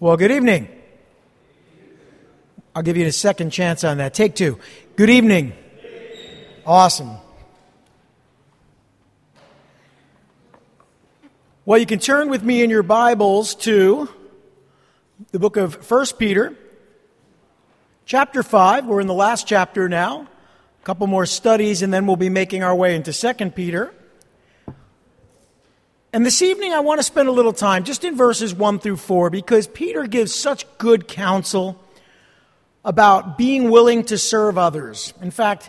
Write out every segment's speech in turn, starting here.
Well, good evening. I'll give you a second chance on that. Take two. Good evening. Awesome. Well, you can turn with me in your Bibles to the book of 1 Peter, chapter 5. We're in the last chapter now. A couple more studies, and then we'll be making our way into 2 Peter. And this evening, I want to spend a little time just in verses 1 through 4 because Peter gives such good counsel about being willing to serve others. In fact,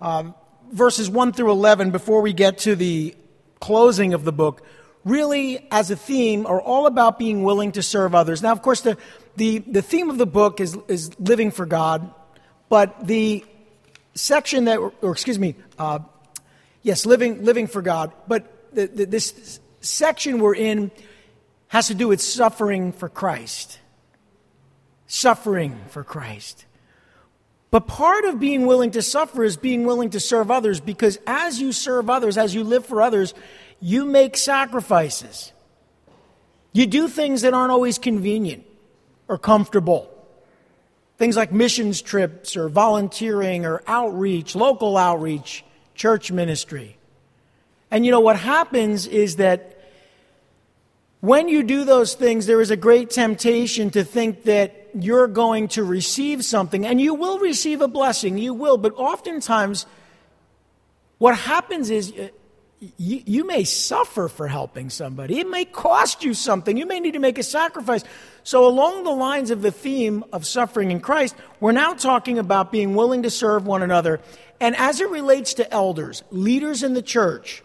um, verses 1 through 11, before we get to the closing of the book, really, as a theme, are all about being willing to serve others. Now, of course, the, the, the theme of the book is, is living for God, but the section that, or excuse me, uh, yes, living, living for God, but the, the, this section we're in has to do with suffering for Christ. Suffering for Christ. But part of being willing to suffer is being willing to serve others because as you serve others, as you live for others, you make sacrifices. You do things that aren't always convenient or comfortable. Things like missions trips or volunteering or outreach, local outreach, church ministry. And you know what happens is that when you do those things, there is a great temptation to think that you're going to receive something, and you will receive a blessing, you will, but oftentimes what happens is uh, you, you, may suffer for helping somebody. It may cost you something. You may need to make a sacrifice. So, along the lines of the theme of suffering in Christ, we're now talking about being willing to serve one another. And as it relates to elders, leaders in the church,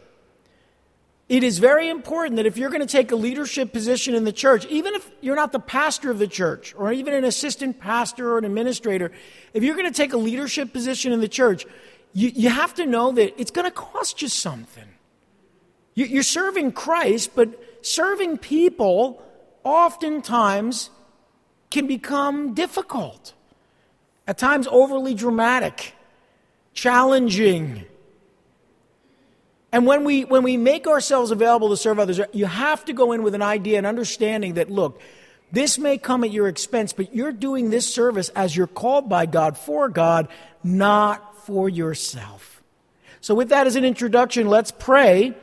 it is very important that if you're going to take a leadership position in the church, even if you're not the pastor of the church or even an assistant pastor or an administrator, if you're going to take a leadership position in the church, you, you have to know that it's going to cost you something. You, you're serving Christ, but serving people oftentimes can become difficult, at times overly dramatic, challenging and when we, when we make ourselves available to serve others, you have to go in with an idea and understanding that, look, this may come at your expense, but you're doing this service as you're called by God for God, not for yourself. So, with that as an introduction, let's pray,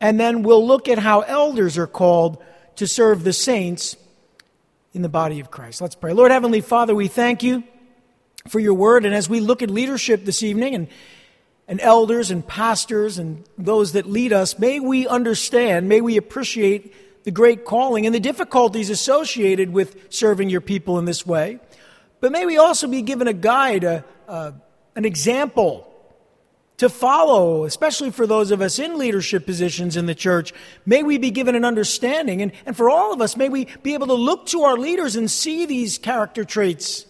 and then we'll look at how elders are called to serve the saints in the body of Christ. Let's pray. Lord Heavenly Father, we thank you for your word, and as we look at leadership this evening and and elders and pastors and those that lead us, may we understand, may we appreciate the great calling and the difficulties associated with serving your people in this way. But may we also be given a guide, a, a, an example to follow, especially for those of us in leadership positions in the church. May we be given an understanding. And, and for all of us, may we be able to look to our leaders and see these character traits,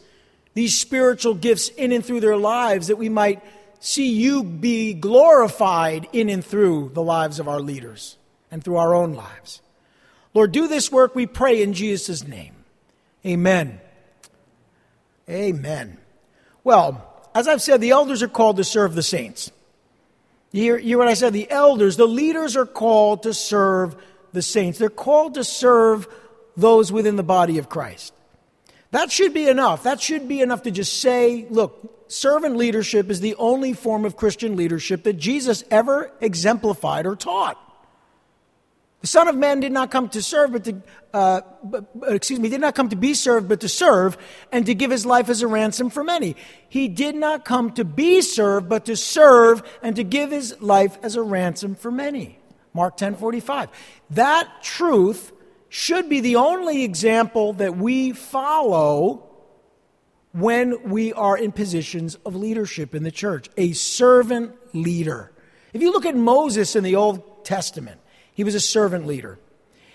these spiritual gifts in and through their lives that we might see you be glorified in and through the lives of our leaders and through our own lives. Lord, do this work, we pray in Jesus' name. Amen. Amen. Well, as I've said, the elders are called to serve the saints. You hear, you hear what I said? The elders, the leaders are called to serve the saints. They're called to serve those within the body of Christ. That should be enough. That should be enough to just say, look, servant leadership is the only form of Christian leadership that Jesus ever exemplified or taught. The Son of Man did not come to serve, but to, uh, excuse me, did not come to be served, but to serve and to give his life as a ransom for many. He did not come to be served, but to serve and to give his life as a ransom for many. Mark 10 45. That truth should be the only example that we follow when we are in positions of leadership in the church. A servant leader. If you look at Moses in the Old Testament, he was a servant leader.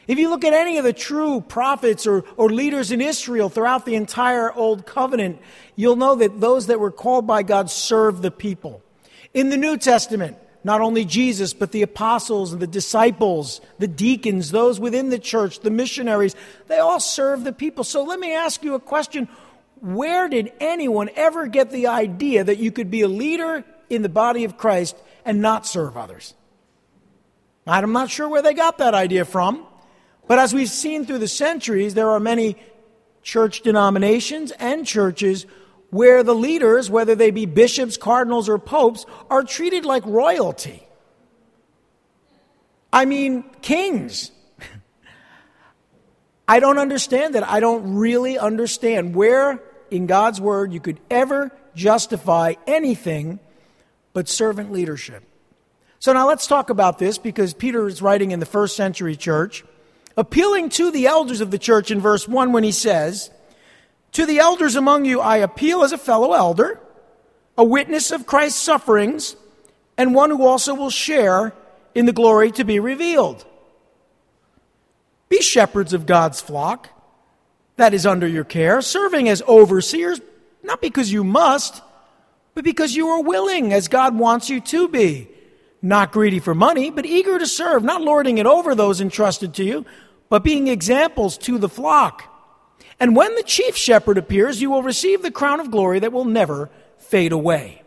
If you look at any of the true prophets or, or leaders in Israel throughout the entire Old Covenant, you'll know that those that were called by God served the people. In the New Testament, not only Jesus, but the apostles and the disciples, the deacons, those within the church, the missionaries, they all serve the people. So let me ask you a question where did anyone ever get the idea that you could be a leader in the body of Christ and not serve others? I'm not sure where they got that idea from, but as we've seen through the centuries, there are many church denominations and churches where the leaders, whether they be bishops, cardinals, or popes, are treated like royalty. I mean, kings. I don't understand that. I don't really understand where in God's word you could ever justify anything but servant leadership. So now let's talk about this because Peter is writing in the first century church, appealing to the elders of the church in verse 1 when he says, To the elders among you I appeal as a fellow elder, a witness of Christ's sufferings, and one who also will share in the glory to be revealed. Be shepherds of God's flock that is under your care, serving as overseers, not because you must, but because you are willing, as God wants you to be. Not greedy for money, but eager to serve, not lording it over those entrusted to you, but being examples to the flock. And when the chief shepherd appears, you will receive the crown of glory that will never fade away.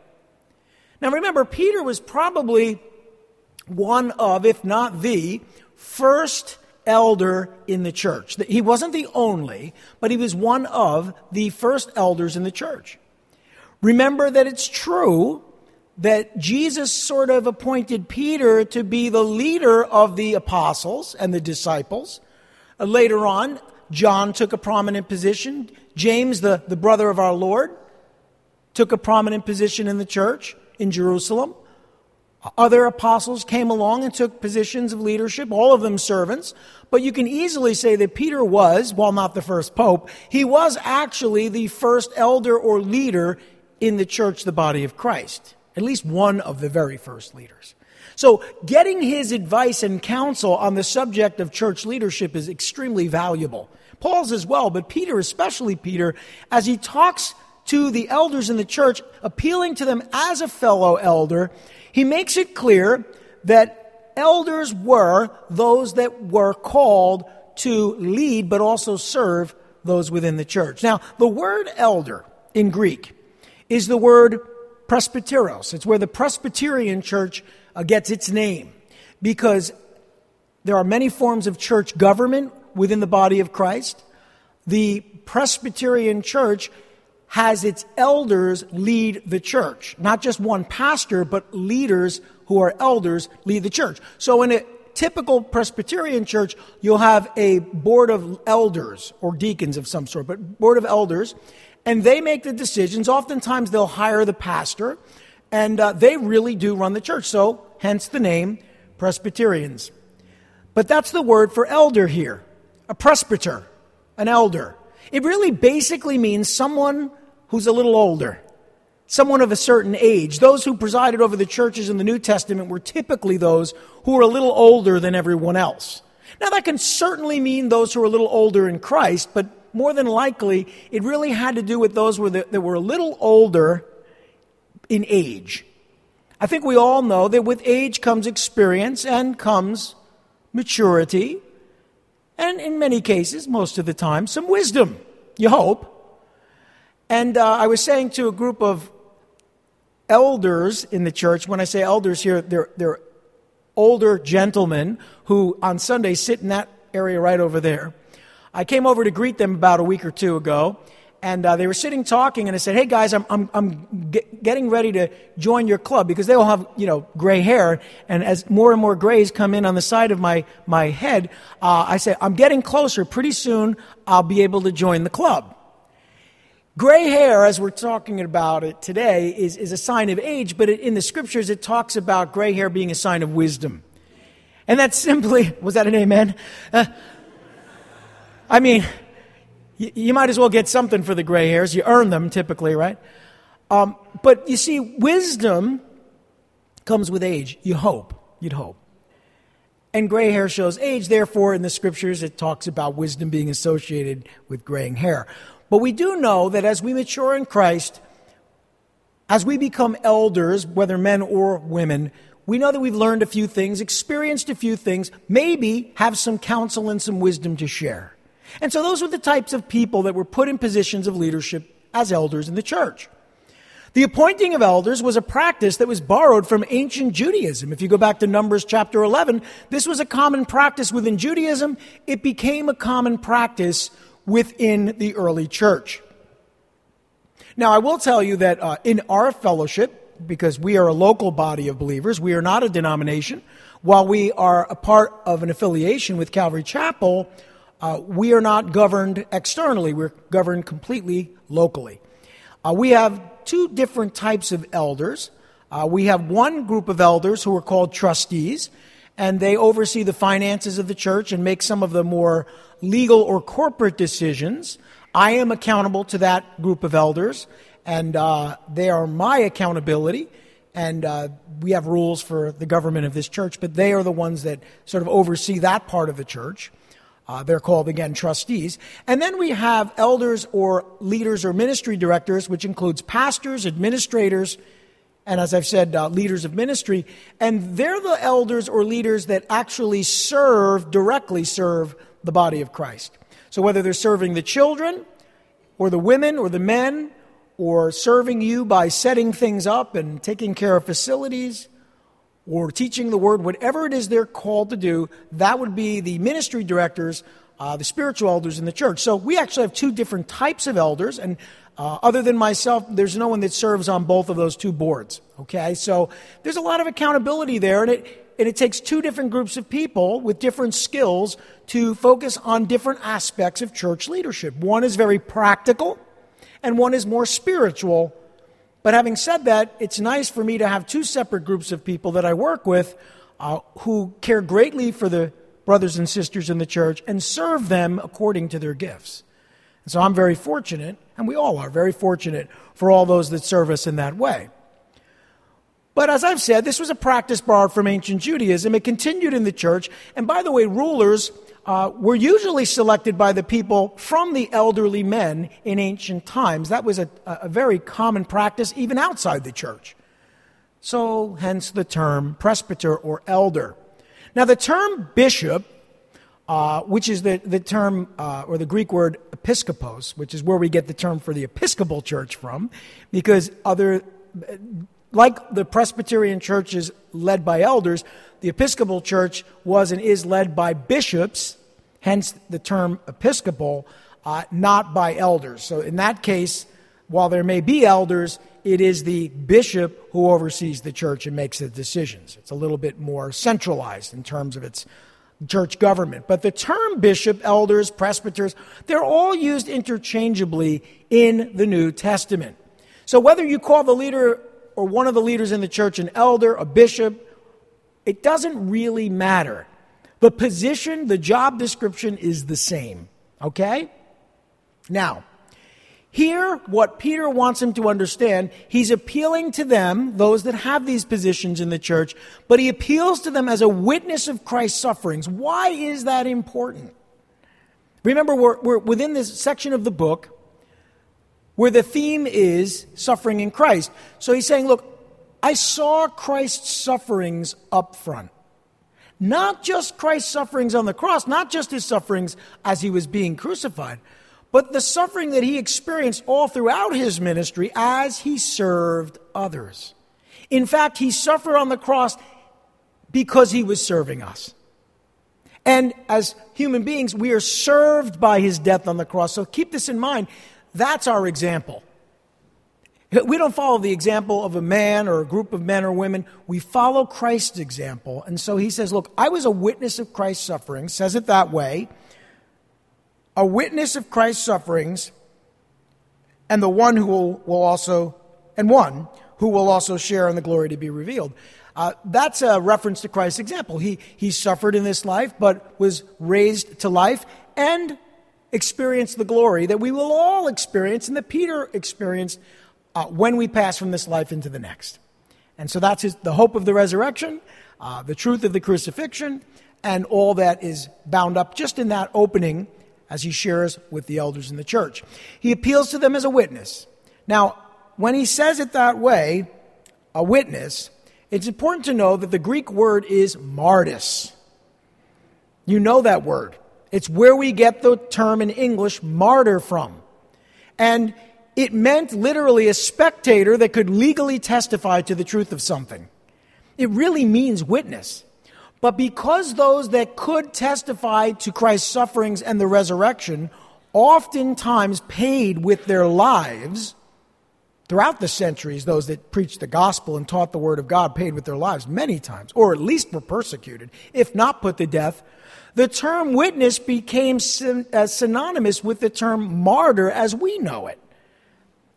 Now remember, Peter was probably one of, if not the, first elder in the church. He wasn't the only, but he was one of the first elders in the church. Remember that it's true that Jesus sort of appointed Peter to be the leader of the apostles and the disciples. Uh, later on, John took a prominent position. James, the, the brother of our Lord, took a prominent position in the church in Jerusalem. Other apostles came along and took positions of leadership, all of them servants. But you can easily say that Peter was, while not the first pope, he was actually the first elder or leader in the church, the body of Christ. At least one of the very first leaders. So, getting his advice and counsel on the subject of church leadership is extremely valuable. Paul's as well, but Peter, especially Peter, as he talks to the elders in the church, appealing to them as a fellow elder, he makes it clear that elders were those that were called to lead but also serve those within the church. Now, the word elder in Greek is the word presbyteros. It's where the Presbyterian church uh, gets its name because there are many forms of church government within the body of Christ. The Presbyterian church has its elders lead the church. Not just one pastor, but leaders who are elders lead the church. So in a typical Presbyterian church, you'll have a board of elders or deacons of some sort, but board of elders, and they make the decisions. Oftentimes they'll hire the pastor, and uh, they really do run the church. So hence the name Presbyterians. But that's the word for elder here a presbyter, an elder. It really basically means someone who's a little older, someone of a certain age. Those who presided over the churches in the New Testament were typically those who were a little older than everyone else. Now, that can certainly mean those who are a little older in Christ, but more than likely, it really had to do with those that were a little older in age. I think we all know that with age comes experience and comes maturity, and in many cases, most of the time, some wisdom, you hope. And uh, I was saying to a group of elders in the church, when I say elders here, they're, they're older gentlemen who on Sunday sit in that area right over there. I came over to greet them about a week or two ago, and uh, they were sitting talking, and I said, "Hey guys, I'm I'm, I'm get, getting ready to join your club because they all have you know gray hair, and as more and more grays come in on the side of my my head, uh, I said I'm getting closer. Pretty soon, I'll be able to join the club." Gray hair, as we're talking about it today, is, is a sign of age, but it, in the scriptures it talks about gray hair being a sign of wisdom. And that's simply, was that an amen? Uh, I mean, you, you, might as well get something for the gray hairs. You earn them typically, right? Um, but you see, wisdom comes with age. You hope. You'd hope. And gray hair shows age, therefore, in the scriptures, it talks about wisdom being associated with graying hair. But we do know that as we mature in Christ, as we become elders, whether men or women, we know that we've learned a few things, experienced a few things, maybe have some counsel and some wisdom to share. And so those were the types of people that were put in positions of leadership as elders in the church. The appointing of elders was a practice that was borrowed from ancient Judaism. If you go back to Numbers chapter 11, this was a common practice within Judaism. It became a common practice within the early church. Now, I will tell you that uh, in our fellowship, because we are a local body of believers, we are not a denomination. While we are a part of an affiliation with Calvary Chapel, uh, we are not governed externally, we're governed completely locally. Uh, we have two different types of elders. Uh, we have one group of elders who are called trustees, and they oversee the finances of the church and make some of the more legal or corporate decisions. I am accountable to that group of elders, and uh, they are my accountability. And uh, we have rules for the government of this church, but they are the ones that sort of oversee that part of the church. Uh, they're called, again, trustees. And then we have elders or leaders or ministry directors, which includes pastors, administrators, and as I've said, uh, leaders of ministry. And they're the elders or leaders that actually serve, directly serve the body of Christ. So whether they're serving the children, or the women, or the men, or serving you by setting things up and taking care of facilities, or teaching the word, whatever it is they're called to do, that would be the ministry directors, uh, the spiritual elders in the church. So we actually have two different types of elders, and uh, other than myself, there's no one that serves on both of those two boards. Okay, so there's a lot of accountability there, and it and it takes two different groups of people with different skills to focus on different aspects of church leadership. One is very practical, and one is more spiritual but having said that, it's nice for me to have two separate groups of people that I work with uh, who care greatly for the brothers and sisters in the church and serve them according to their gifts. And so I'm very fortunate, and we all are very fortunate for all those that serve us in that way. But as I've said, this was a practice borrowed from ancient Judaism. It continued in the church. And by the way, rulers uh, were usually selected by the people from the elderly men in ancient times. That was a, a very common practice even outside the church. So, hence the term presbyter or elder. Now, the term bishop, uh, which is the, the term uh, or the Greek word episkopos, which is where we get the term for the Episcopal Church from, because other, like the Presbyterian churches led by elders, the Episcopal Church was and is led by bishops, hence the term episcopal, uh, not by elders. So in that case, while there may be elders, it is the bishop who oversees the church and makes the decisions. It's a little bit more centralized in terms of its church government. But the term bishop, elders, presbyters, they're all used interchangeably in the New Testament. So whether you call the leader or one of the leaders in the church an elder, a bishop, it doesn't really matter. The position, the job description is the same. Okay? Now, here, what Peter wants him to understand, he's appealing to them, those that have these positions in the church, but he appeals to them as a witness of Christ's sufferings. Why is that important? Remember, we're, we're within this section of the book where the theme is suffering in Christ. So he's saying, look, I saw Christ's sufferings up front. Not just Christ's sufferings on the cross, not just his sufferings as he was being crucified, but the suffering that he experienced all throughout his ministry as he served others. In fact, he suffered on the cross because he was serving us. And as human beings, we are served by his death on the cross. So keep this in mind. That's our example. We don't follow the example of a man or a group of men or women. We follow Christ's example. And so he says, Look, I was a witness of Christ's suffering, says it that way. A witness of Christ's sufferings, and the one who will, will also, and one who will also share in the glory to be revealed. Uh, that's a reference to Christ's example. He, he suffered in this life, but was raised to life and experienced the glory that we will all experience and that Peter experienced uh, when we pass from this life into the next. And so that's his, the hope of the resurrection, uh, the truth of the crucifixion, and all that is bound up just in that opening as he shares with the elders in the church. He appeals to them as a witness. Now, when he says it that way, a witness, it's important to know that the Greek word is martys. You know that word. It's where we get the term in English martyr from. And it meant literally a spectator that could legally testify to the truth of something. It really means witness. But because those that could testify to Christ's sufferings and the resurrection oftentimes paid with their lives throughout the centuries, those that preached the gospel and taught the word of God paid with their lives many times, or at least were persecuted, if not put to death. The term witness became syn- uh, synonymous with the term martyr as we know it.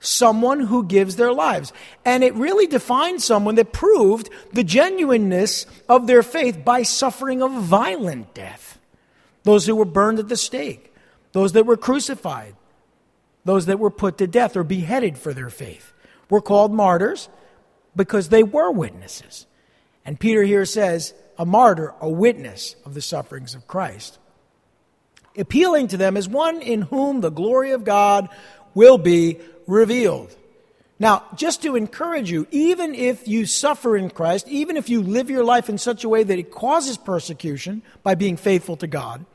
Someone who gives their lives. And it really defined someone that proved the genuineness of their faith by suffering a violent death. Those who were burned at the stake, those that were crucified, those that were put to death or beheaded for their faith were called martyrs because they were witnesses. And Peter here says, a martyr, a witness of the sufferings of Christ. Appealing to them as one in whom the glory of God will be revealed. Now, just to encourage you, even if you suffer in Christ, even if you live your life in such a way that it causes persecution by being faithful to God,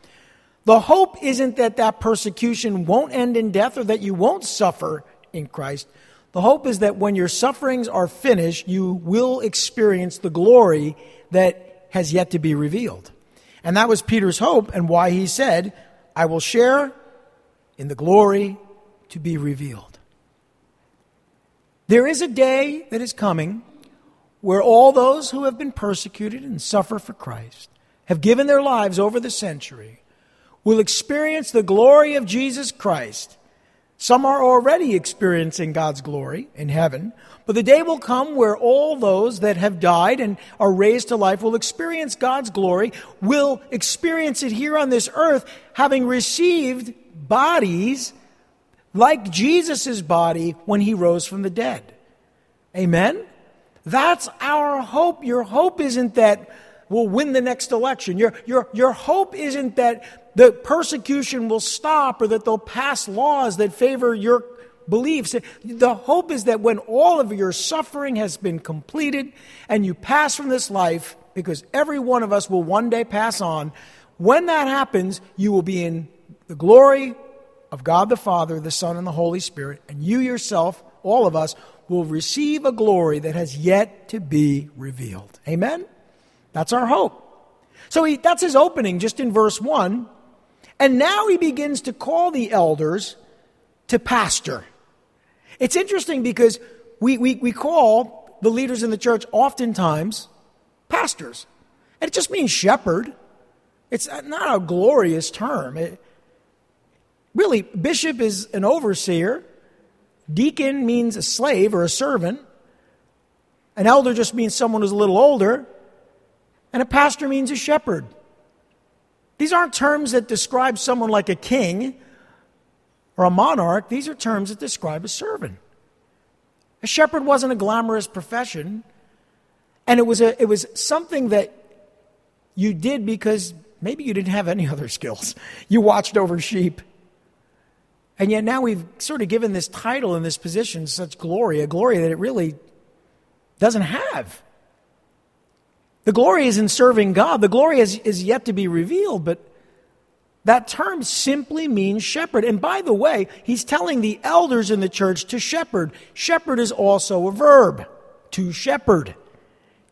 the hope isn't that that persecution won't end in death or that you won't suffer in Christ. The hope is that when your sufferings are finished, you will experience the glory that has yet to be revealed. And that was Peter's hope and why he said, I will share in the glory to be revealed. There is a day that is coming where all those who have been persecuted and suffer for Christ have given their lives over the century will experience the glory of Jesus Christ. Some are already experiencing God's glory in heaven, but the day will come where all those that have died and are raised to life will experience God's glory, will experience it here on this earth, having received bodies like Jesus' body when he rose from the dead. Amen? That's our hope. Your hope isn't that we'll win the next election. Your, your, your hope isn't that the persecution will stop or that they'll pass laws that favor your beliefs. The hope is that when all of your suffering has been completed and you pass from this life, because every one of us will one day pass on, when that happens, you will be in the glory of God the Father, the Son, and the Holy Spirit, and you yourself, all of us, will receive a glory that has yet to be revealed. Amen? That's our hope. So he, that's his opening just in verse 1. And now he begins to call the elders to pastor. It's interesting because we, we, we call the leaders in the church oftentimes pastors. And it just means shepherd. It's not a glorious term. It, really, bishop is an overseer, deacon means a slave or a servant, an elder just means someone who's a little older, and a pastor means a shepherd. These aren't terms that describe someone like a king or a monarch. These are terms that describe a servant. A shepherd wasn't a glamorous profession, and it was, a, it was something that you did because maybe you didn't have any other skills. You watched over sheep. And yet now we've sort of given this title and this position such glory, a glory that it really doesn't have. The glory is in serving God. The glory is, is yet to be revealed, but that term simply means shepherd. And by the way, he's telling the elders in the church to shepherd. Shepherd is also a verb to shepherd,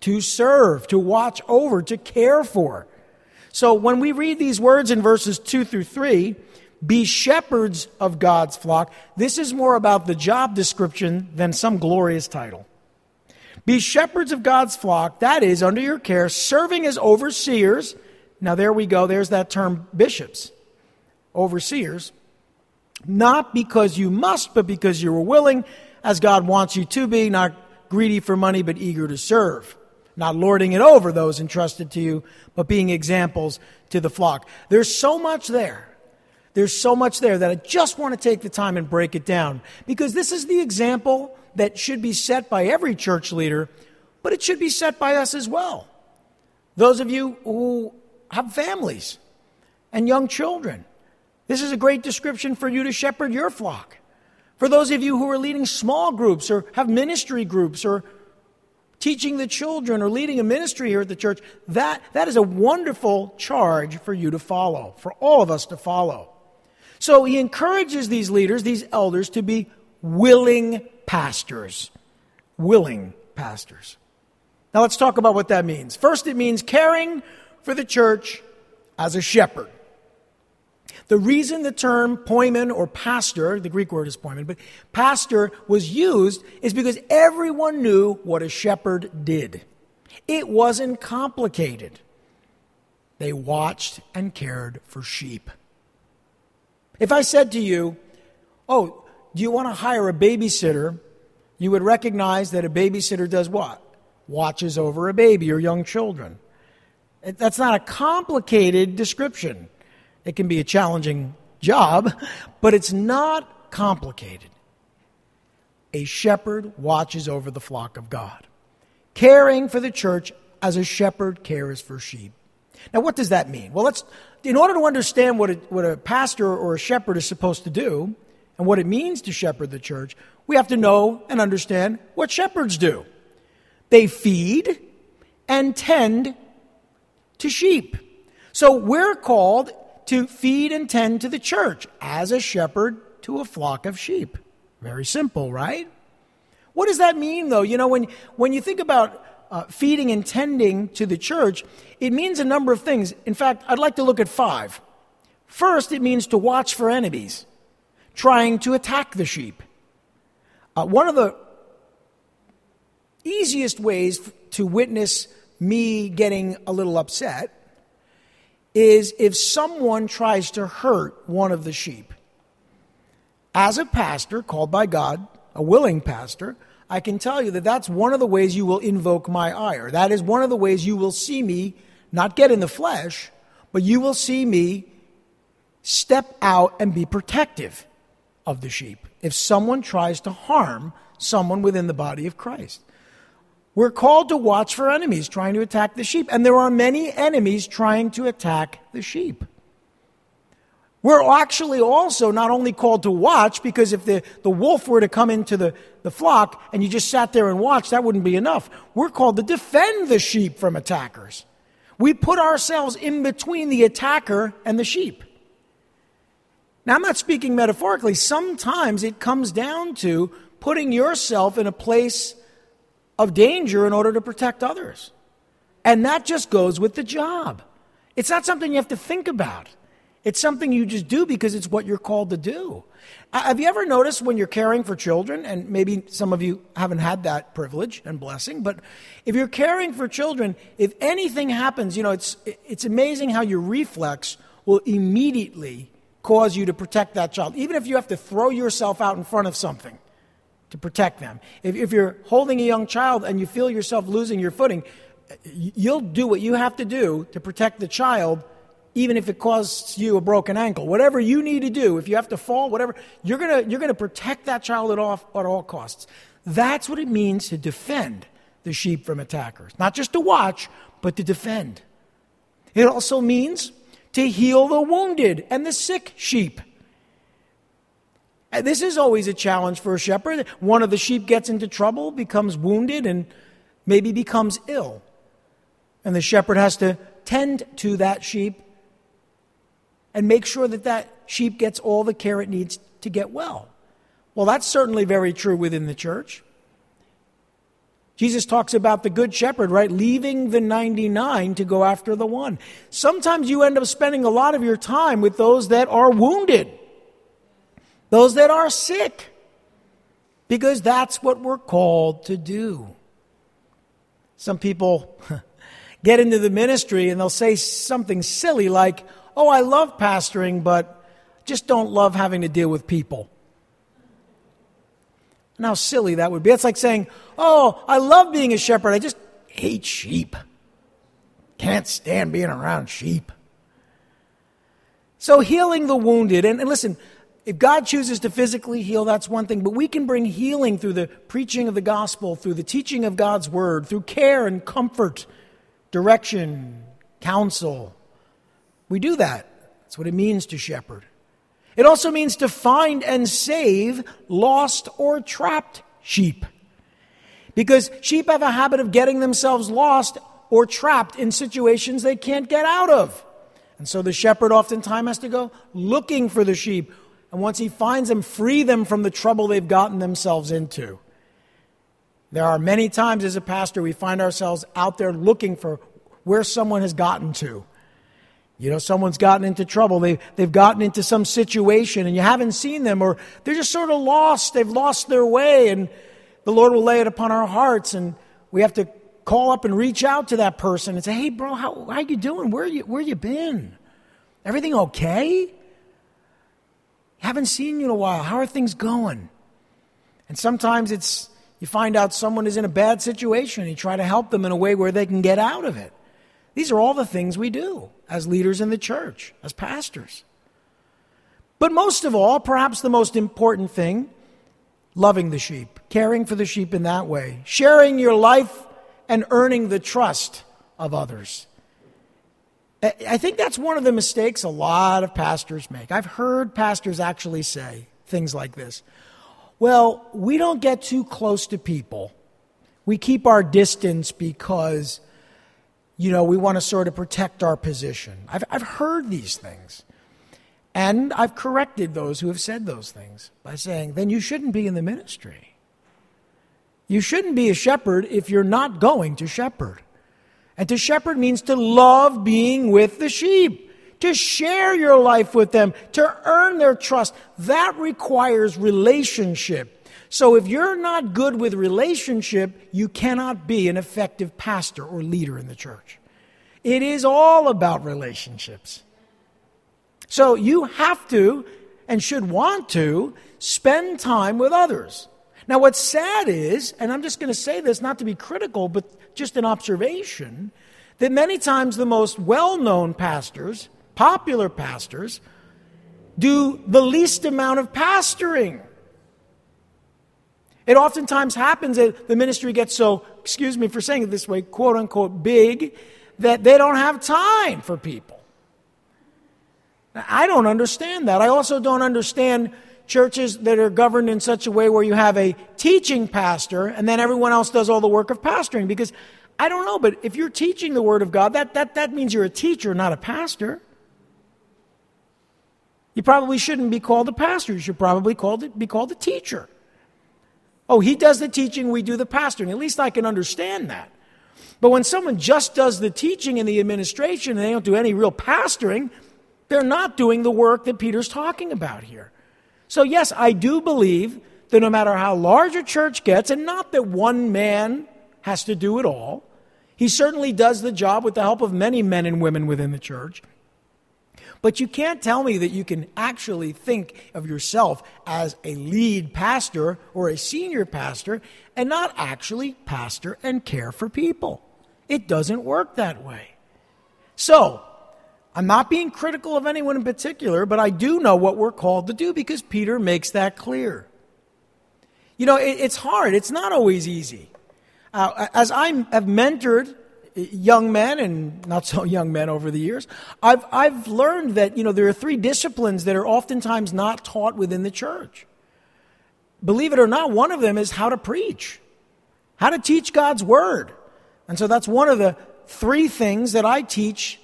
to serve, to watch over, to care for. So when we read these words in verses 2 through 3, be shepherds of God's flock, this is more about the job description than some glorious title. Be shepherds of God's flock, that is, under your care, serving as overseers. Now, there we go, there's that term bishops, overseers. Not because you must, but because you are willing, as God wants you to be, not greedy for money, but eager to serve. Not lording it over those entrusted to you, but being examples to the flock. There's so much there. There's so much there that I just want to take the time and break it down because this is the example that should be set by every church leader, but it should be set by us as well. Those of you who have families and young children, this is a great description for you to shepherd your flock. For those of you who are leading small groups or have ministry groups or teaching the children or leading a ministry here at the church, that, that is a wonderful charge for you to follow, for all of us to follow. So he encourages these leaders, these elders, to be willing pastors. Willing pastors. Now let's talk about what that means. First, it means caring for the church as a shepherd. The reason the term poimen or pastor, the Greek word is poimen, but pastor was used is because everyone knew what a shepherd did. It wasn't complicated. They watched and cared for sheep. If I said to you, Oh, do you want to hire a babysitter? You would recognize that a babysitter does what? Watches over a baby or young children. That's not a complicated description. It can be a challenging job, but it's not complicated. A shepherd watches over the flock of God, caring for the church as a shepherd cares for sheep. Now, what does that mean? Well, let's, in order to understand what a, what a pastor or a shepherd is supposed to do and what it means to shepherd the church, we have to know and understand what shepherds do. They feed and tend to sheep. So we're called to feed and tend to the church as a shepherd to a flock of sheep. Very simple, right? What does that mean, though? You know, when, when you think about uh, feeding and tending to the church, it means a number of things. In fact, I'd like to look at five. First, it means to watch for enemies trying to attack the sheep. Uh, one of the easiest ways to witness me getting a little upset is if someone tries to hurt one of the sheep. As a pastor called by God, a willing pastor, I can tell you that that's one of the ways you will invoke my ire. That is one of the ways you will see me not get in the flesh, but you will see me step out and be protective of the sheep if someone tries to harm someone within the body of Christ. We're called to watch for enemies trying to attack the sheep, and there are many enemies trying to attack the sheep. We're actually also not only called to watch, because if the, the wolf were to come into the, the flock and you just sat there and watched, that wouldn't be enough. We're called to defend the sheep from attackers. We put ourselves in between the attacker and the sheep. Now, I'm not speaking metaphorically. Sometimes it comes down to putting yourself in a place of danger in order to protect others. And that just goes with the job. It's not something you have to think about. It's something you just do because it's what you're called to do. Uh, have you ever noticed when you're caring for children, and maybe some of you haven't had that privilege and blessing, but if you're caring for children, if anything happens, you know, it's, it's amazing how your reflex will immediately cause you to protect that child, even if you have to throw yourself out in front of something to protect them. If, if you're holding a young child and you feel yourself losing your footing, you'll do what you have to do to protect the child, even if it costs you a broken ankle. Whatever you need to do, if you have to fall, whatever, you're going you're to protect that child at all, at all costs. That's what it means to defend the sheep from attackers. Not just to watch, but to defend. It also means to heal the wounded and the sick sheep. This is always a challenge for a shepherd. One of the sheep gets into trouble, becomes wounded, and maybe becomes ill. And the shepherd has to tend to that sheep and make sure that that sheep gets all the care it needs to get well. Well, that's certainly very true within the church. Jesus talks about the good shepherd, right? Leaving the 99 to go after the one. Sometimes you end up spending a lot of your time with those that are wounded those that are sick, because that's what we're called to do. Some people get into the ministry and they'll say something silly like, Oh, I love pastoring, but just don't love having to deal with people. And how silly that would be. It's like saying, Oh, I love being a shepherd, I just hate sheep. Can't stand being around sheep. So, healing the wounded, and, and listen, if God chooses to physically heal, that's one thing, but we can bring healing through the preaching of the gospel, through the teaching of God's word, through care and comfort, direction, counsel. We do that. That's what it means to shepherd. It also means to find and save lost or trapped sheep. Because sheep have a habit of getting themselves lost or trapped in situations they can't get out of. And so the shepherd oftentimes has to go looking for the sheep and once he finds them, free them from the trouble they've gotten themselves into. There are many times as a pastor we find ourselves out there looking for where someone has gotten to. You know, someone's gotten into trouble. They, they've gotten into some situation and you haven't seen them, or they're just sort of lost. They've lost their way, and the Lord will lay it upon our hearts, and we have to call up and reach out to that person and say, "Hey, bro, how how you doing? Where you where you been? Everything okay? Haven't seen you in a while. How are things going?" And sometimes it's you find out someone is in a bad situation and you try to help them in a way where they can get out of it. These are all the things we do as leaders in the church, as pastors. But most of all, perhaps the most important thing, loving the sheep, caring for the sheep in that way, sharing your life and earning the trust of others. I think that's one of the mistakes a lot of pastors make. I've heard pastors actually say things like this Well, we don't get too close to people. We keep our distance because, you know, we want to sort of protect our position. I've, I've heard these things. And I've corrected those who have said those things by saying, then you shouldn't be in the ministry. You shouldn't be a shepherd if you're not going to shepherd. And to shepherd means to love being with the sheep, to share your life with them, to earn their trust. That requires relationship. So if you're not good with relationship, you cannot be an effective pastor or leader in the church. It is all about relationships. So you have to and should want to spend time with others. Now, what's sad is, and I'm just going to say this not to be critical, but just an observation, that many times the most well known pastors, popular pastors, do the least amount of pastoring. It oftentimes happens that the ministry gets so, excuse me for saying it this way, quote unquote, big, that they don't have time for people. I don't understand that. I also don't understand churches that are governed in such a way where you have a teaching pastor and then everyone else does all the work of pastoring. Because I don't know, but if you're teaching the Word of God, that, that, that means you're a teacher, not a pastor. You probably shouldn't be called a pastor. You should probably called, be called a teacher. Oh, he does the teaching, we do the pastoring. At least I can understand that. But when someone just does the teaching and the administration and they don't do any real pastoring, they're not doing the work that Peter's talking about here. So, yes, I do believe that no matter how large a church gets, and not that one man has to do it all, he certainly does the job with the help of many men and women within the church. But you can't tell me that you can actually think of yourself as a lead pastor or a senior pastor and not actually pastor and care for people. It doesn't work that way. So, I'm not being critical of anyone in particular, but I do know what we're called to do because Peter makes that clear. You know, it, it's hard, it's not always easy. Uh, as I have mentored young men and not so young men over the years, I've, I've learned that, you know, there are three disciplines that are oftentimes not taught within the church. Believe it or not, one of them is how to preach, how to teach God's word. And so that's one of the three things that I teach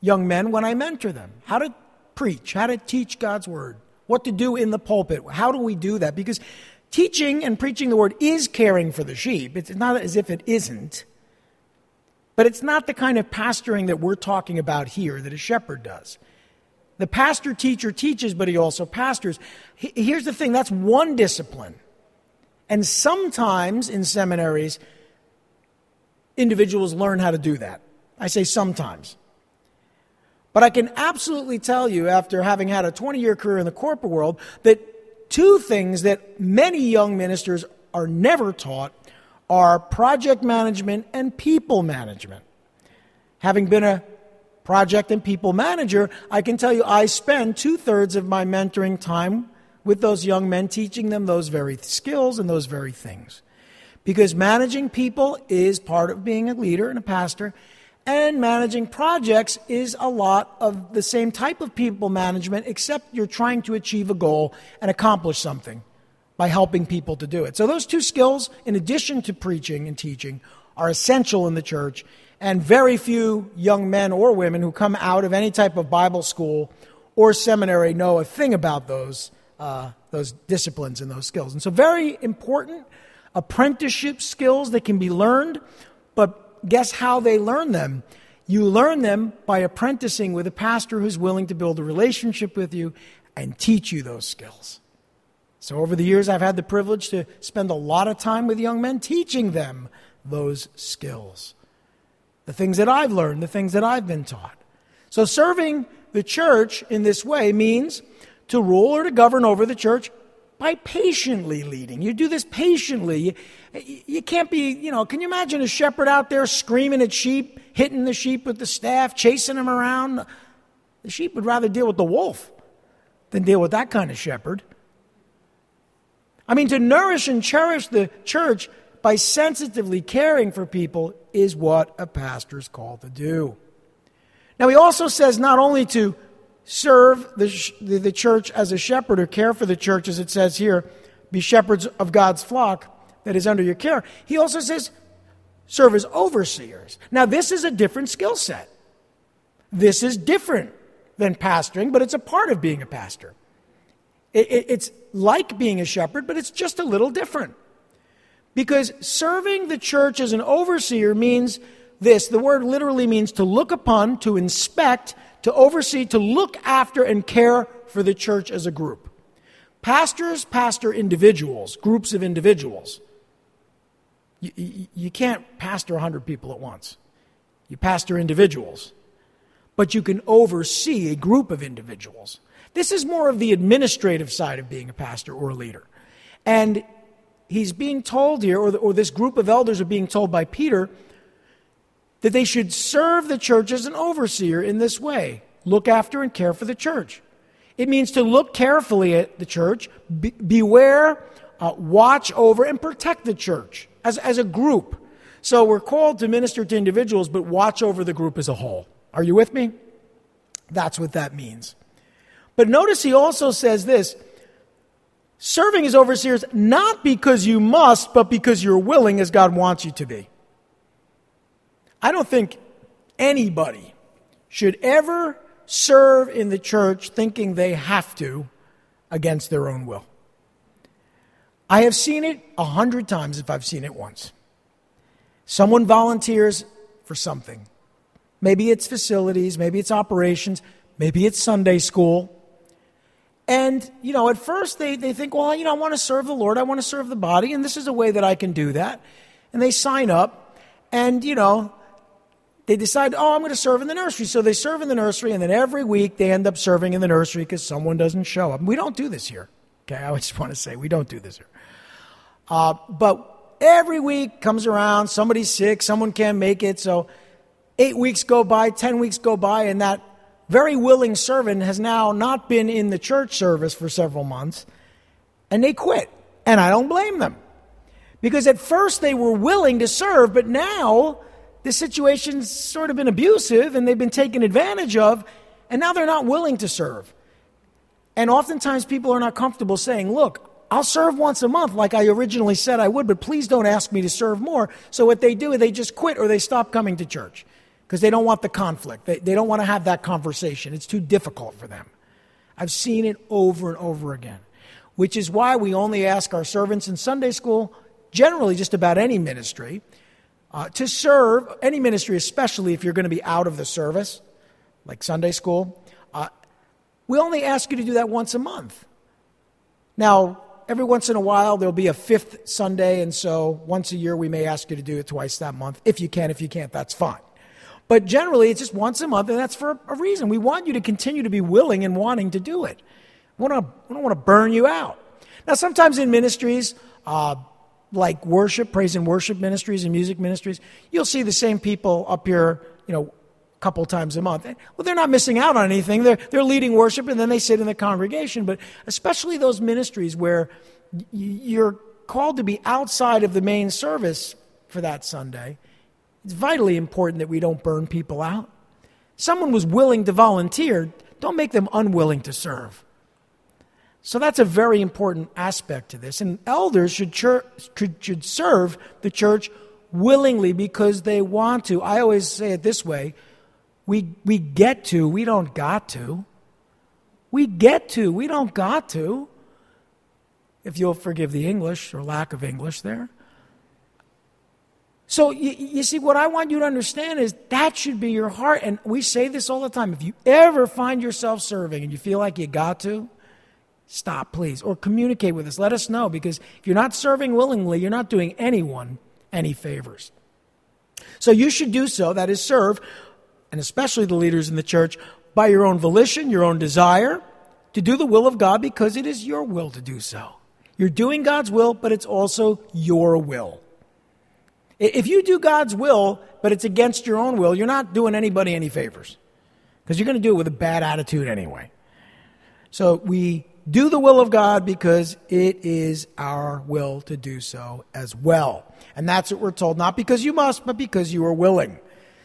young men when I mentor them how to preach, how to teach God's word, what to do in the pulpit. How do we do that? Because teaching and preaching the word is caring for the sheep. It's not as if it isn't. But it's not the kind of pastoring that we're talking about here that a shepherd does. The pastor teacher teaches, but he also pastors. Here's the thing that's one discipline. And sometimes in seminaries, individuals learn how to do that. I say sometimes. But I can absolutely tell you, after having had a 20 year career in the corporate world, that two things that many young ministers are never taught are project management and people management. Having been a project and people manager, I can tell you I spend two thirds of my mentoring time with those young men, teaching them those very skills and those very things. Because managing people is part of being a leader and a pastor, and managing projects is a lot of the same type of people management, except you're trying to achieve a goal and accomplish something by helping people to do it. So, those two skills, in addition to preaching and teaching, are essential in the church. And very few young men or women who come out of any type of Bible school or seminary know a thing about those, uh, those disciplines and those skills. And so, very important apprenticeship skills that can be learned, but guess how they learn them? You learn them by apprenticing with a pastor who's willing to build a relationship with you and teach you those skills. So, over the years, I've had the privilege to spend a lot of time with young men teaching them those skills. The things that I've learned, the things that I've been taught. So, serving the church in this way means to rule or to govern over the church by patiently leading. You do this patiently. You, you can't be, you know, can you imagine a shepherd out there screaming at sheep, hitting the sheep with the staff, chasing them around? The sheep would rather deal with the wolf than deal with that kind of shepherd. I mean, to nourish and cherish the church by sensitively caring for people is what a pastor is called to do. Now, he also says not only to serve the, the church as a shepherd or care for the church, as it says here, be shepherds of God's flock that is under your care. He also says, serve as overseers. Now, this is a different skill set. This is different than pastoring, but it's a part of being a pastor. It, it, it's like being a shepherd, but it's just a little different. Because serving the church as an overseer means this the word literally means to look upon, to inspect, to oversee, to look after, and care for the church as a group. Pastors pastor individuals, groups of individuals. You, you, you can't pastor 100 people at once. You pastor individuals. But you can oversee a group of individuals. This is more of the administrative side of being a pastor or a leader. And he's being told here, or, the, or this group of elders are being told by Peter, that they should serve the church as an overseer in this way look after and care for the church. It means to look carefully at the church, be, beware, uh, watch over, and protect the church as, as a group. So we're called to minister to individuals, but watch over the group as a whole. Are you with me? That's what that means. But notice he also says this serving as overseers not because you must, but because you're willing as God wants you to be. I don't think anybody should ever serve in the church thinking they have to against their own will. I have seen it a hundred times if I've seen it once. Someone volunteers for something. Maybe it's facilities, maybe it's operations, maybe it's Sunday school. And, you know, at first they, they think, well, you know, I want to serve the Lord, I want to serve the body, and this is a way that I can do that. And they sign up, and, you know, they decide, oh, I'm going to serve in the nursery. So they serve in the nursery, and then every week they end up serving in the nursery because someone doesn't show up. We don't do this here. Okay, I just want to say we don't do this here. Uh, but every week comes around, somebody's sick, someone can't make it. So eight weeks go by, ten weeks go by, and that very willing servant has now not been in the church service for several months, and they quit. And I don't blame them. Because at first they were willing to serve, but now the situation's sort of been abusive and they've been taken advantage of, and now they're not willing to serve. And oftentimes people are not comfortable saying, Look, I'll serve once a month like I originally said I would, but please don't ask me to serve more. So what they do is they just quit or they stop coming to church because they don't want the conflict. They, they don't want to have that conversation. It's too difficult for them. I've seen it over and over again, which is why we only ask our servants in Sunday school, generally just about any ministry, uh, to serve, any ministry, especially if you're going to be out of the service, like Sunday school, uh, we only ask you to do that once a month. Now, every once in a while, there'll be a fifth Sunday, and so once a year, we may ask you to do it twice that month. If you can, if you can't, that's fine. But generally, it's just once a month, and that's for a reason. We want you to continue to be willing and wanting to do it. We, don't want to burn you out. Now, sometimes in ministries, uh, like worship, praise and worship ministries and music ministries, you'll see the same people up here, you know, a couple times a month. Well, they're not missing out on anything. They're, they're leading worship and then they sit in the congregation. But especially those ministries where you're called to be outside of the main service for that Sunday, it's vitally important that we don't burn people out. Someone was willing to volunteer, don't make them unwilling to serve. So that's a very important aspect to this. And elders should, church, should serve the church willingly because they want to. I always say it this way we, we get to, we don't got to. We get to, we don't got to. If you'll forgive the English or lack of English there. So, you, you, see, what I want you to understand is that should be your heart. And we say this all the time. If you ever find yourself serving and you feel like you got to, stop, please, or communicate with us. Let us know because if you're not serving willingly, you're not doing anyone any favors. So, you should do so, that is, serve, and especially the leaders in the church, by your own volition, your own desire, to do the will of God because it is your will to do so. You're doing God's will, but it's also your will. If you do God's will, but it's against your own will, you're not doing anybody any favors because you're going to do it with a bad attitude anyway. So we do the will of God because it is our will to do so as well. And that's what we're told, not because you must, but because you are willing.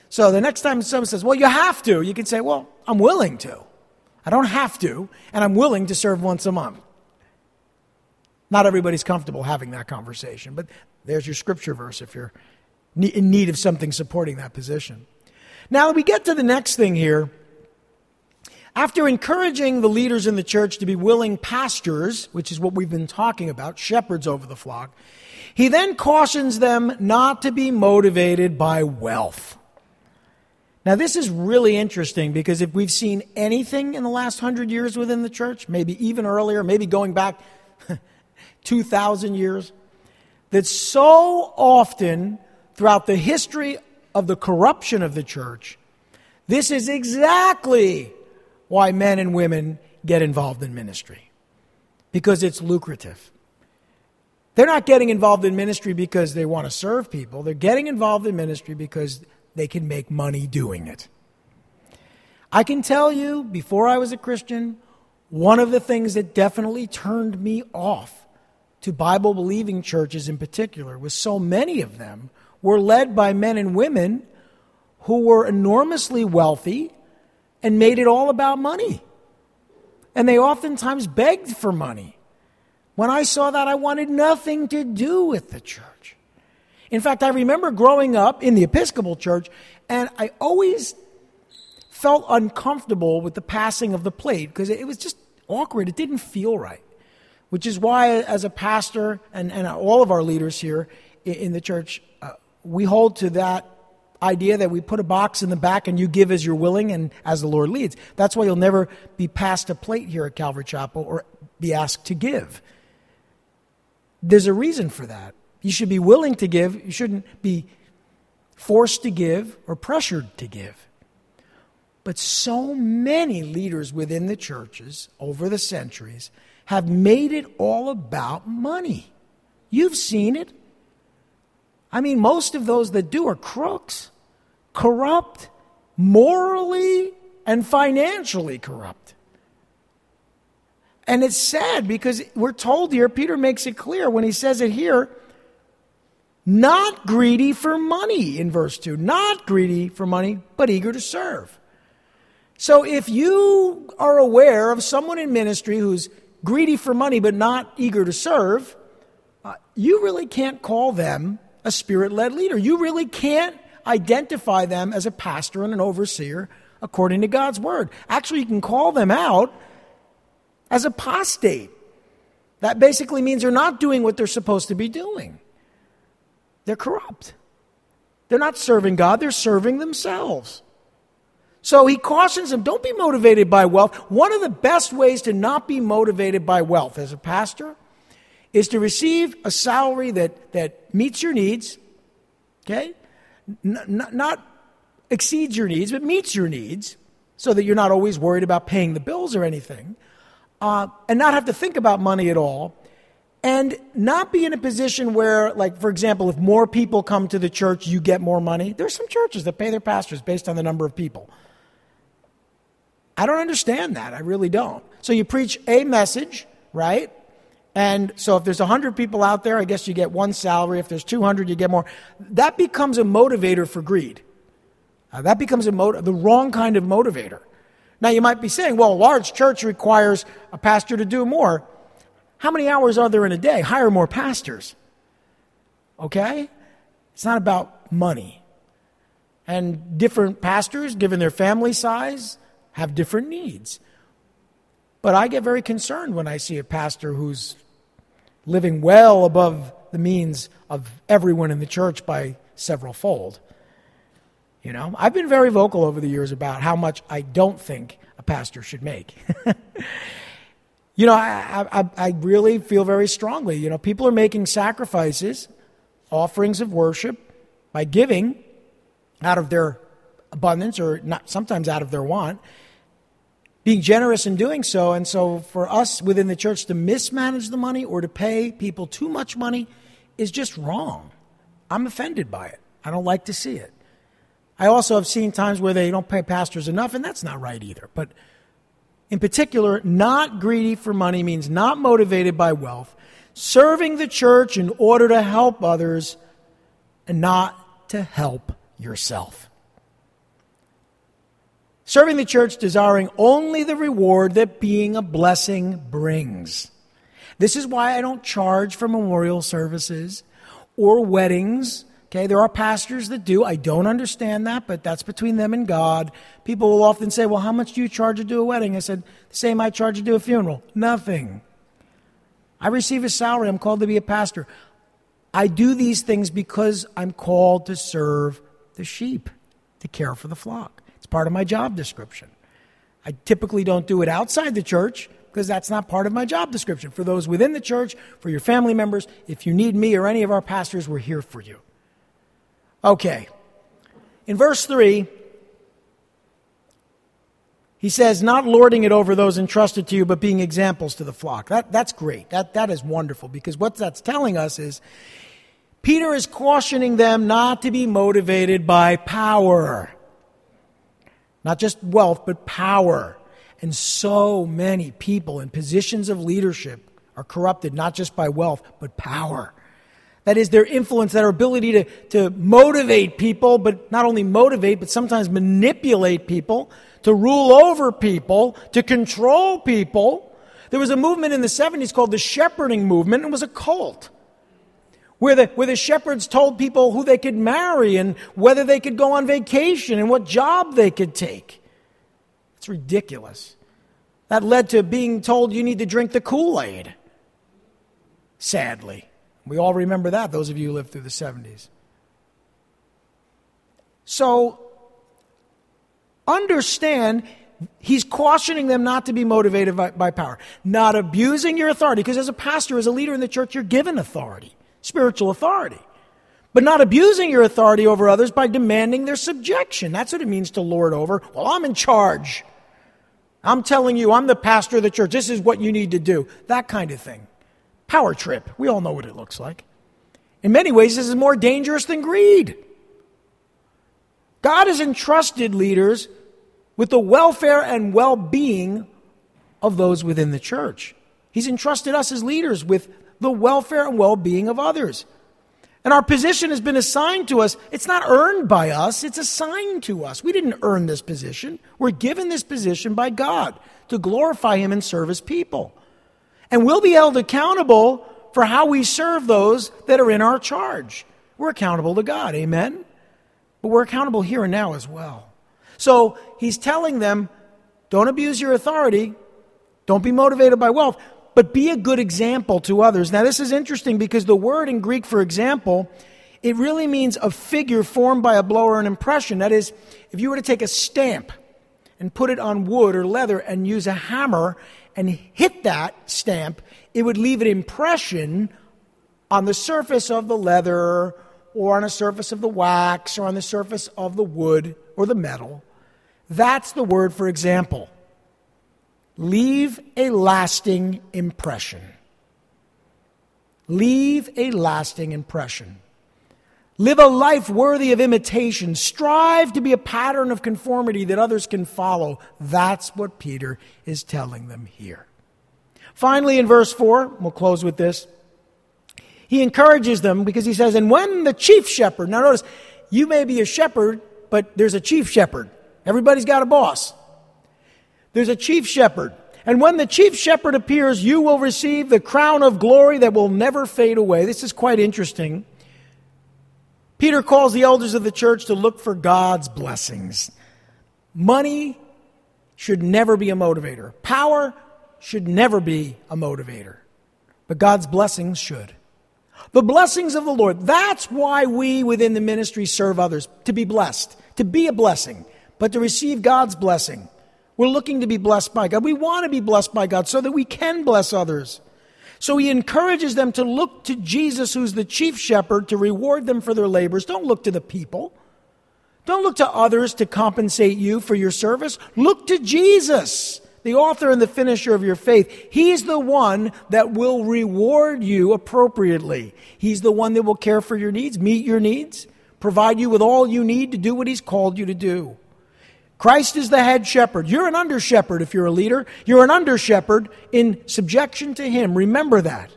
So the next time someone says, well, you have to, you can say, well, I'm willing to. I don't have to, and I'm willing to serve once a month. Not everybody's comfortable having that conversation, but there's your scripture verse if you're in need of something supporting that position. Now we get to the next thing here. After encouraging the leaders in the church to be willing pastors, which is what we've been talking about, shepherds over the flock, he then cautions them not to be motivated by wealth. Now, this is really interesting because if we've seen anything in the last hundred years within the church, maybe even earlier, maybe going back 2,000 years, that so often throughout the history of the corruption of the church, this is exactly why men and women get involved in ministry because it's lucrative. They're not getting involved in ministry because they want to serve people. They're getting involved in ministry because they can make money doing it. I can tell you, before I was a Christian, one of the things that definitely turned me off to Bible believing churches in particular was so many of them were led by men and women who were enormously wealthy and made it all about money. And they oftentimes begged for money. When I saw that, I wanted nothing to do with the church. In fact, I remember growing up in the Episcopal Church, and I always felt uncomfortable with the passing of the plate because it was just awkward. It didn't feel right which is why, as a pastor and, and all of our leaders here in the church, uh, we hold to that idea that we put a box in the back and you give as you're willing and as the Lord leads. That's why you'll never be passed a plate here at Calvary Chapel or be asked to give. There's a reason for that. You should be willing to give, you shouldn't be forced to give or pressured to give. But so many leaders within the churches over the centuries have made it all about money. You've seen it. I mean, most of those that do are crooks, corrupt, morally and financially corrupt. And it's sad because we're told here, Peter makes it clear when he says it here, not greedy for money in verse 2, not greedy for money, but eager to serve. So if you are aware of someone in ministry who's greedy for money but not eager to serve, uh, you really can't call them a spirit led leader. You really can't identify them as a pastor and an overseer according to God's word. Actually, you can call them out as apostate. That basically means they're not doing what they're supposed to be doing. They're corrupt. They're not serving God, they're serving themselves. So he cautions them don't be motivated by wealth. One of the best ways to not be motivated by wealth as a pastor is to receive a salary that, that meets your needs, okay? N- n- not exceeds your needs, but meets your needs so that you're not always worried about paying the bills or anything, uh, and not have to think about money at all, and not be in a position where, like, for example, if more people come to the church, you get more money. There's some churches that pay their pastors based on the number of people. I don't understand that. I really don't. So you preach a message, right? And so if there's 100 people out there, I guess you get one salary. If there's 200, you get more. That becomes a motivator for greed. Uh, that becomes a mot- the wrong kind of motivator. Now you might be saying, well, a large church requires a pastor to do more. How many hours are there in a day? Hire more pastors. Okay? It's not about money. And different pastors, given their family size, have different needs. But I get very concerned when I see a pastor who's living well above the means of everyone in the church by several fold. You know, I've been very vocal over the years about how much I don't think a pastor should make. you know, I, I, I really feel very strongly. You know, people are making sacrifices, offerings of worship by giving out of their abundance or not sometimes out of their want being generous in doing so. And so for us within the church to mismanage the money or to pay people too much money is just wrong. I'm offended by it. I don't like to see it. I also have seen times where they don't pay pastors enough and that's not right either. But in particular not greedy for money means not motivated by wealth serving the church in order to help others and not to help yourself Serving the church, desiring only the reward that being a blessing brings. This is why I don't charge for memorial services or weddings. Okay, there are pastors that do. I don't understand that, but that's between them and God. People will often say, Well, how much do you charge to do a wedding? I said, The same I charge to do a funeral. Nothing. I receive a salary. I'm called to be a pastor. I do these things because I'm called to serve the sheep, to care for the flock part of my job description. I typically don't do it outside the church because that's not part of my job description. For those within the church, for your family members, if you need me or any of our pastors, we're here for you. Okay. In verse 3, he says, not lording it over those entrusted to you, but being examples to the flock. That, that's great. That, that is wonderful because what that's telling us is Peter is cautioning them not to be motivated by power. Not just wealth, but power. And so many people in positions of leadership are corrupted not just by wealth, but power. That is their influence, their ability to, to motivate people, but not only motivate, but sometimes manipulate people, to rule over people, to control people. There was a movement in the 70s called the shepherding movement. and It was a cult where the, where the shepherds told people who they could marry and whether they could go on vacation and what job they could take. It's ridiculous. That led to being told you need to drink the Kool Aid. Sadly. We all remember that, those of you who lived through the 70s. So, understand he's cautioning them not to be motivated by, by, power, not abusing your authority, because as a pastor, as a leader in the church, you're given authority spiritual authority. But not abusing your authority over others by demanding their subjection. That's what it means to lord over. Well, I'm in charge. I'm telling you, I'm the pastor of the church. This is what you need to do. That kind of thing. Power trip. We all know what it looks like. In many ways, this is more dangerous than greed. God has entrusted leaders with the welfare and well being of those within the church. He's entrusted us as leaders with the welfare and well being of others. And our position has been assigned to us. It's not earned by us, it's assigned to us. We didn't earn this position. We're given this position by God to glorify Him and serve His people. And we'll be held accountable for how we serve those that are in our charge. We're accountable to God, amen? But we're accountable here and now as well. So He's telling them don't abuse your authority, don't be motivated by wealth but be a good example to others. Now, this is interesting because the word in Greek for example, it really means a figure formed by a blow or an impression. That is, if you were to take a stamp and put it on wood or leather and use a hammer and hit that stamp, it would leave an impression on the surface of the leather or on the surface of the wax or on the surface of the wood or the metal. That's the word for example. Leave a lasting impression. Leave a lasting impression. Live a life worthy of imitation. Strive to be a pattern of conformity that others can follow. That's what Peter is telling them here. Finally, in verse 4, we'll close with this. He encourages them because he says, And when the chief shepherd, now notice, you may be a shepherd, but there's a chief shepherd. Everybody's got a boss. There's a chief shepherd. And when the chief shepherd appears, you will receive the crown of glory that will never fade away. This is quite interesting. Peter calls the elders of the church to look for God's blessings. Money should never be a motivator, power should never be a motivator, but God's blessings should. The blessings of the Lord. That's why we within the ministry serve others, to be blessed, to be a blessing, but to receive God's blessing. We're looking to be blessed by God. We want to be blessed by God so that we can bless others. So he encourages them to look to Jesus, who's the chief shepherd, to reward them for their labors. Don't look to the people. Don't look to others to compensate you for your service. Look to Jesus the author and the finisher of your faith. He's the one that will reward you appropriately. He's the one that will care for your needs, meet your needs, provide you with all you need to do what He's called you to do. Christ is the head shepherd. You're an under shepherd if you're a leader. You're an under shepherd in subjection to Him. Remember that.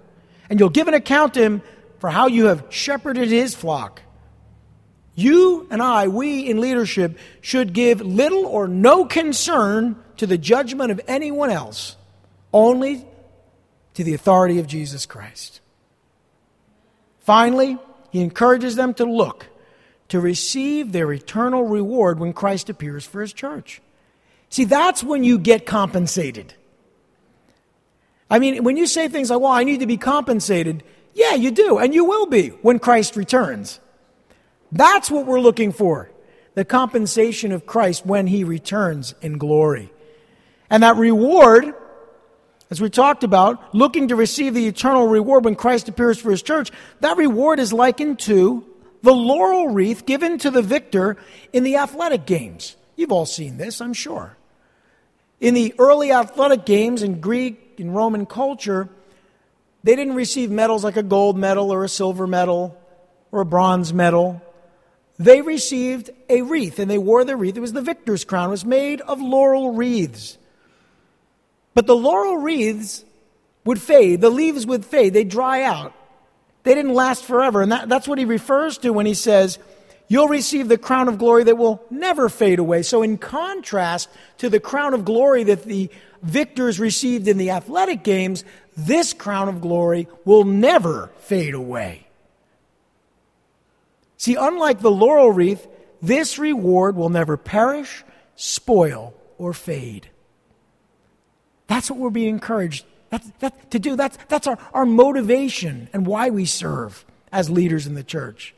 And you'll give an account to Him for how you have shepherded His flock. You and I, we in leadership, should give little or no concern to the judgment of anyone else, only to the authority of Jesus Christ. Finally, he encourages them to look to receive their eternal reward when Christ appears for his church. See, that's when you get compensated. I mean, when you say things like, well, I need to be compensated, yeah, you do, and you will be when Christ returns. That's what we're looking for the compensation of Christ when he returns in glory. And that reward, as we talked about, looking to receive the eternal reward when Christ appears for his church, that reward is likened to the laurel wreath given to the victor in the athletic games. You've all seen this, I'm sure. In the early athletic games in Greek and Roman culture, they didn't receive medals like a gold medal or a silver medal or a bronze medal. They received a wreath, and they wore the wreath. It was the victor's crown. It was made of laurel wreaths. But the laurel wreaths would fade, the leaves would fade, they'd dry out. They didn't last forever. And that, that's what he refers to when he says, You'll receive the crown of glory that will never fade away. So, in contrast to the crown of glory that the victors received in the athletic games, this crown of glory will never fade away. See, unlike the laurel wreath, this reward will never perish, spoil, or fade. That's what we're being encouraged that, that, to do. That's, that's our, our motivation and why we serve as leaders in the church.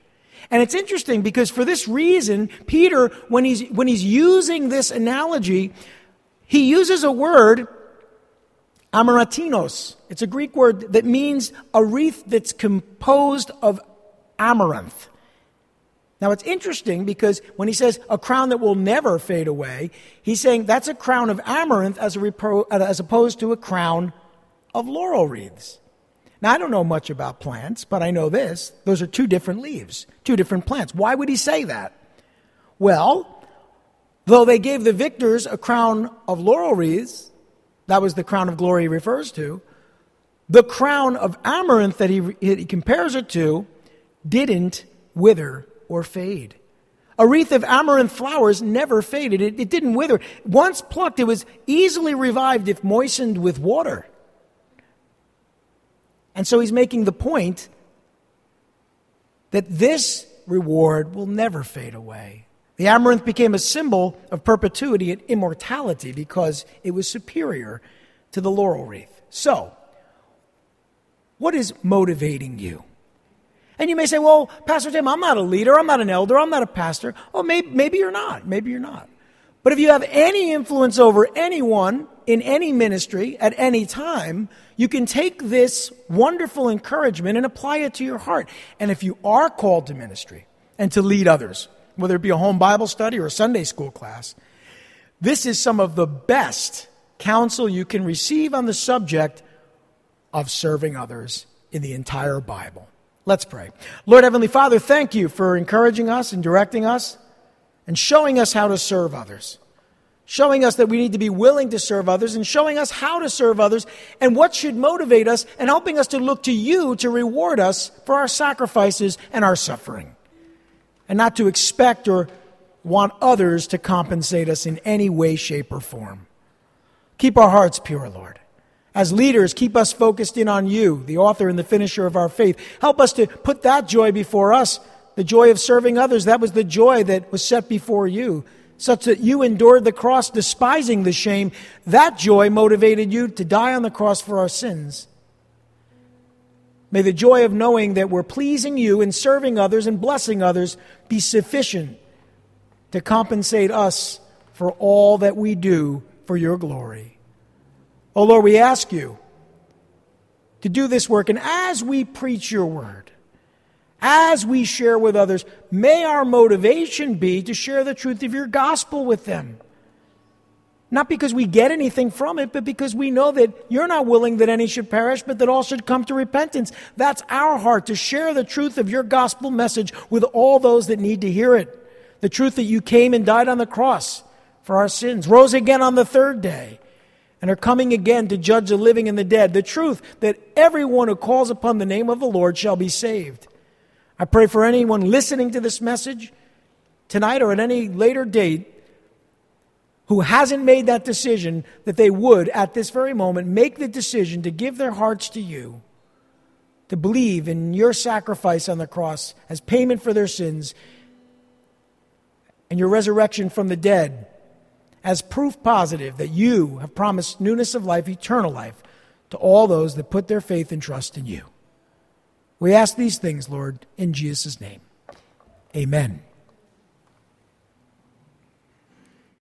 And it's interesting because for this reason, Peter, when he's, when he's using this analogy, he uses a word, amarantinos. It's a Greek word that means a wreath that's composed of amaranth. Now it's interesting because when he says a crown that will never fade away, he's saying that's a crown of amaranth as, repro, as opposed to a crown of laurel wreaths. Now I don't know much about plants, but I know this. Those are two different leaves, two different plants. Why would he say that? Well, though they gave the victors a crown of laurel wreaths, that was the crown of glory he refers to, the crown of amaranth that he, he compares it to didn't wither or fade. A wreath of amaranth flowers never faded. It, it, didn't wither. Once plucked, it was easily revived if moistened with water. And so he's making the point that this reward will never fade away. The amaranth became a symbol of perpetuity and immortality because it was superior to the laurel wreath. So, what is motivating you? And you may say, well, Pastor Tim, I'm not a leader, I'm not an elder, I'm not a pastor. Oh, maybe, maybe you're not. Maybe you're not. But if you have any influence over anyone in any ministry at any time, you can take this wonderful encouragement and apply it to your heart. And if you are called to ministry and to lead others, whether it be a home Bible study or a Sunday school class, this is some of the best counsel you can receive on the subject of serving others in the entire Bible. Let's pray. Lord Heavenly Father, thank you for encouraging us and directing us and showing us how to serve others. Showing us that we need to be willing to serve others and showing us how to serve others and what should motivate us and helping us to look to you to reward us for our sacrifices and our suffering. And not to expect or want others to compensate us in any way, shape, or form. Keep our hearts pure, Lord. As leaders, keep us focused in on you, the author and the finisher of our faith. Help us to put that joy before us, the joy of serving others. That was the joy that was set before you, such that you endured the cross, despising the shame. That joy motivated you to die on the cross for our sins. May the joy of knowing that we're pleasing you and serving others and blessing others be sufficient to compensate us for all that we do for your glory. Oh Lord, we ask you to do this work, and as we preach your word, as we share with others, may our motivation be to share the truth of your gospel with them. Not because we get anything from it, but because we know that you're not willing that any should perish, but that all should come to repentance. That's our heart to share the truth of your gospel message with all those that need to hear it. The truth that you came and died on the cross for our sins, rose again on the third day, and are coming again to judge the living and the dead. The truth that everyone who calls upon the name of the Lord shall be saved. I pray for anyone listening to this message tonight or at any later date who hasn't made that decision that they would, at this very moment, make the decision to give their hearts to you, to believe in your sacrifice on the cross as payment for their sins, and your resurrection from the dead as proof positive that you have promised newness of life, eternal life, to all those that put their faith and trust in you. We ask these things, Lord, in Jesus' name. Amen.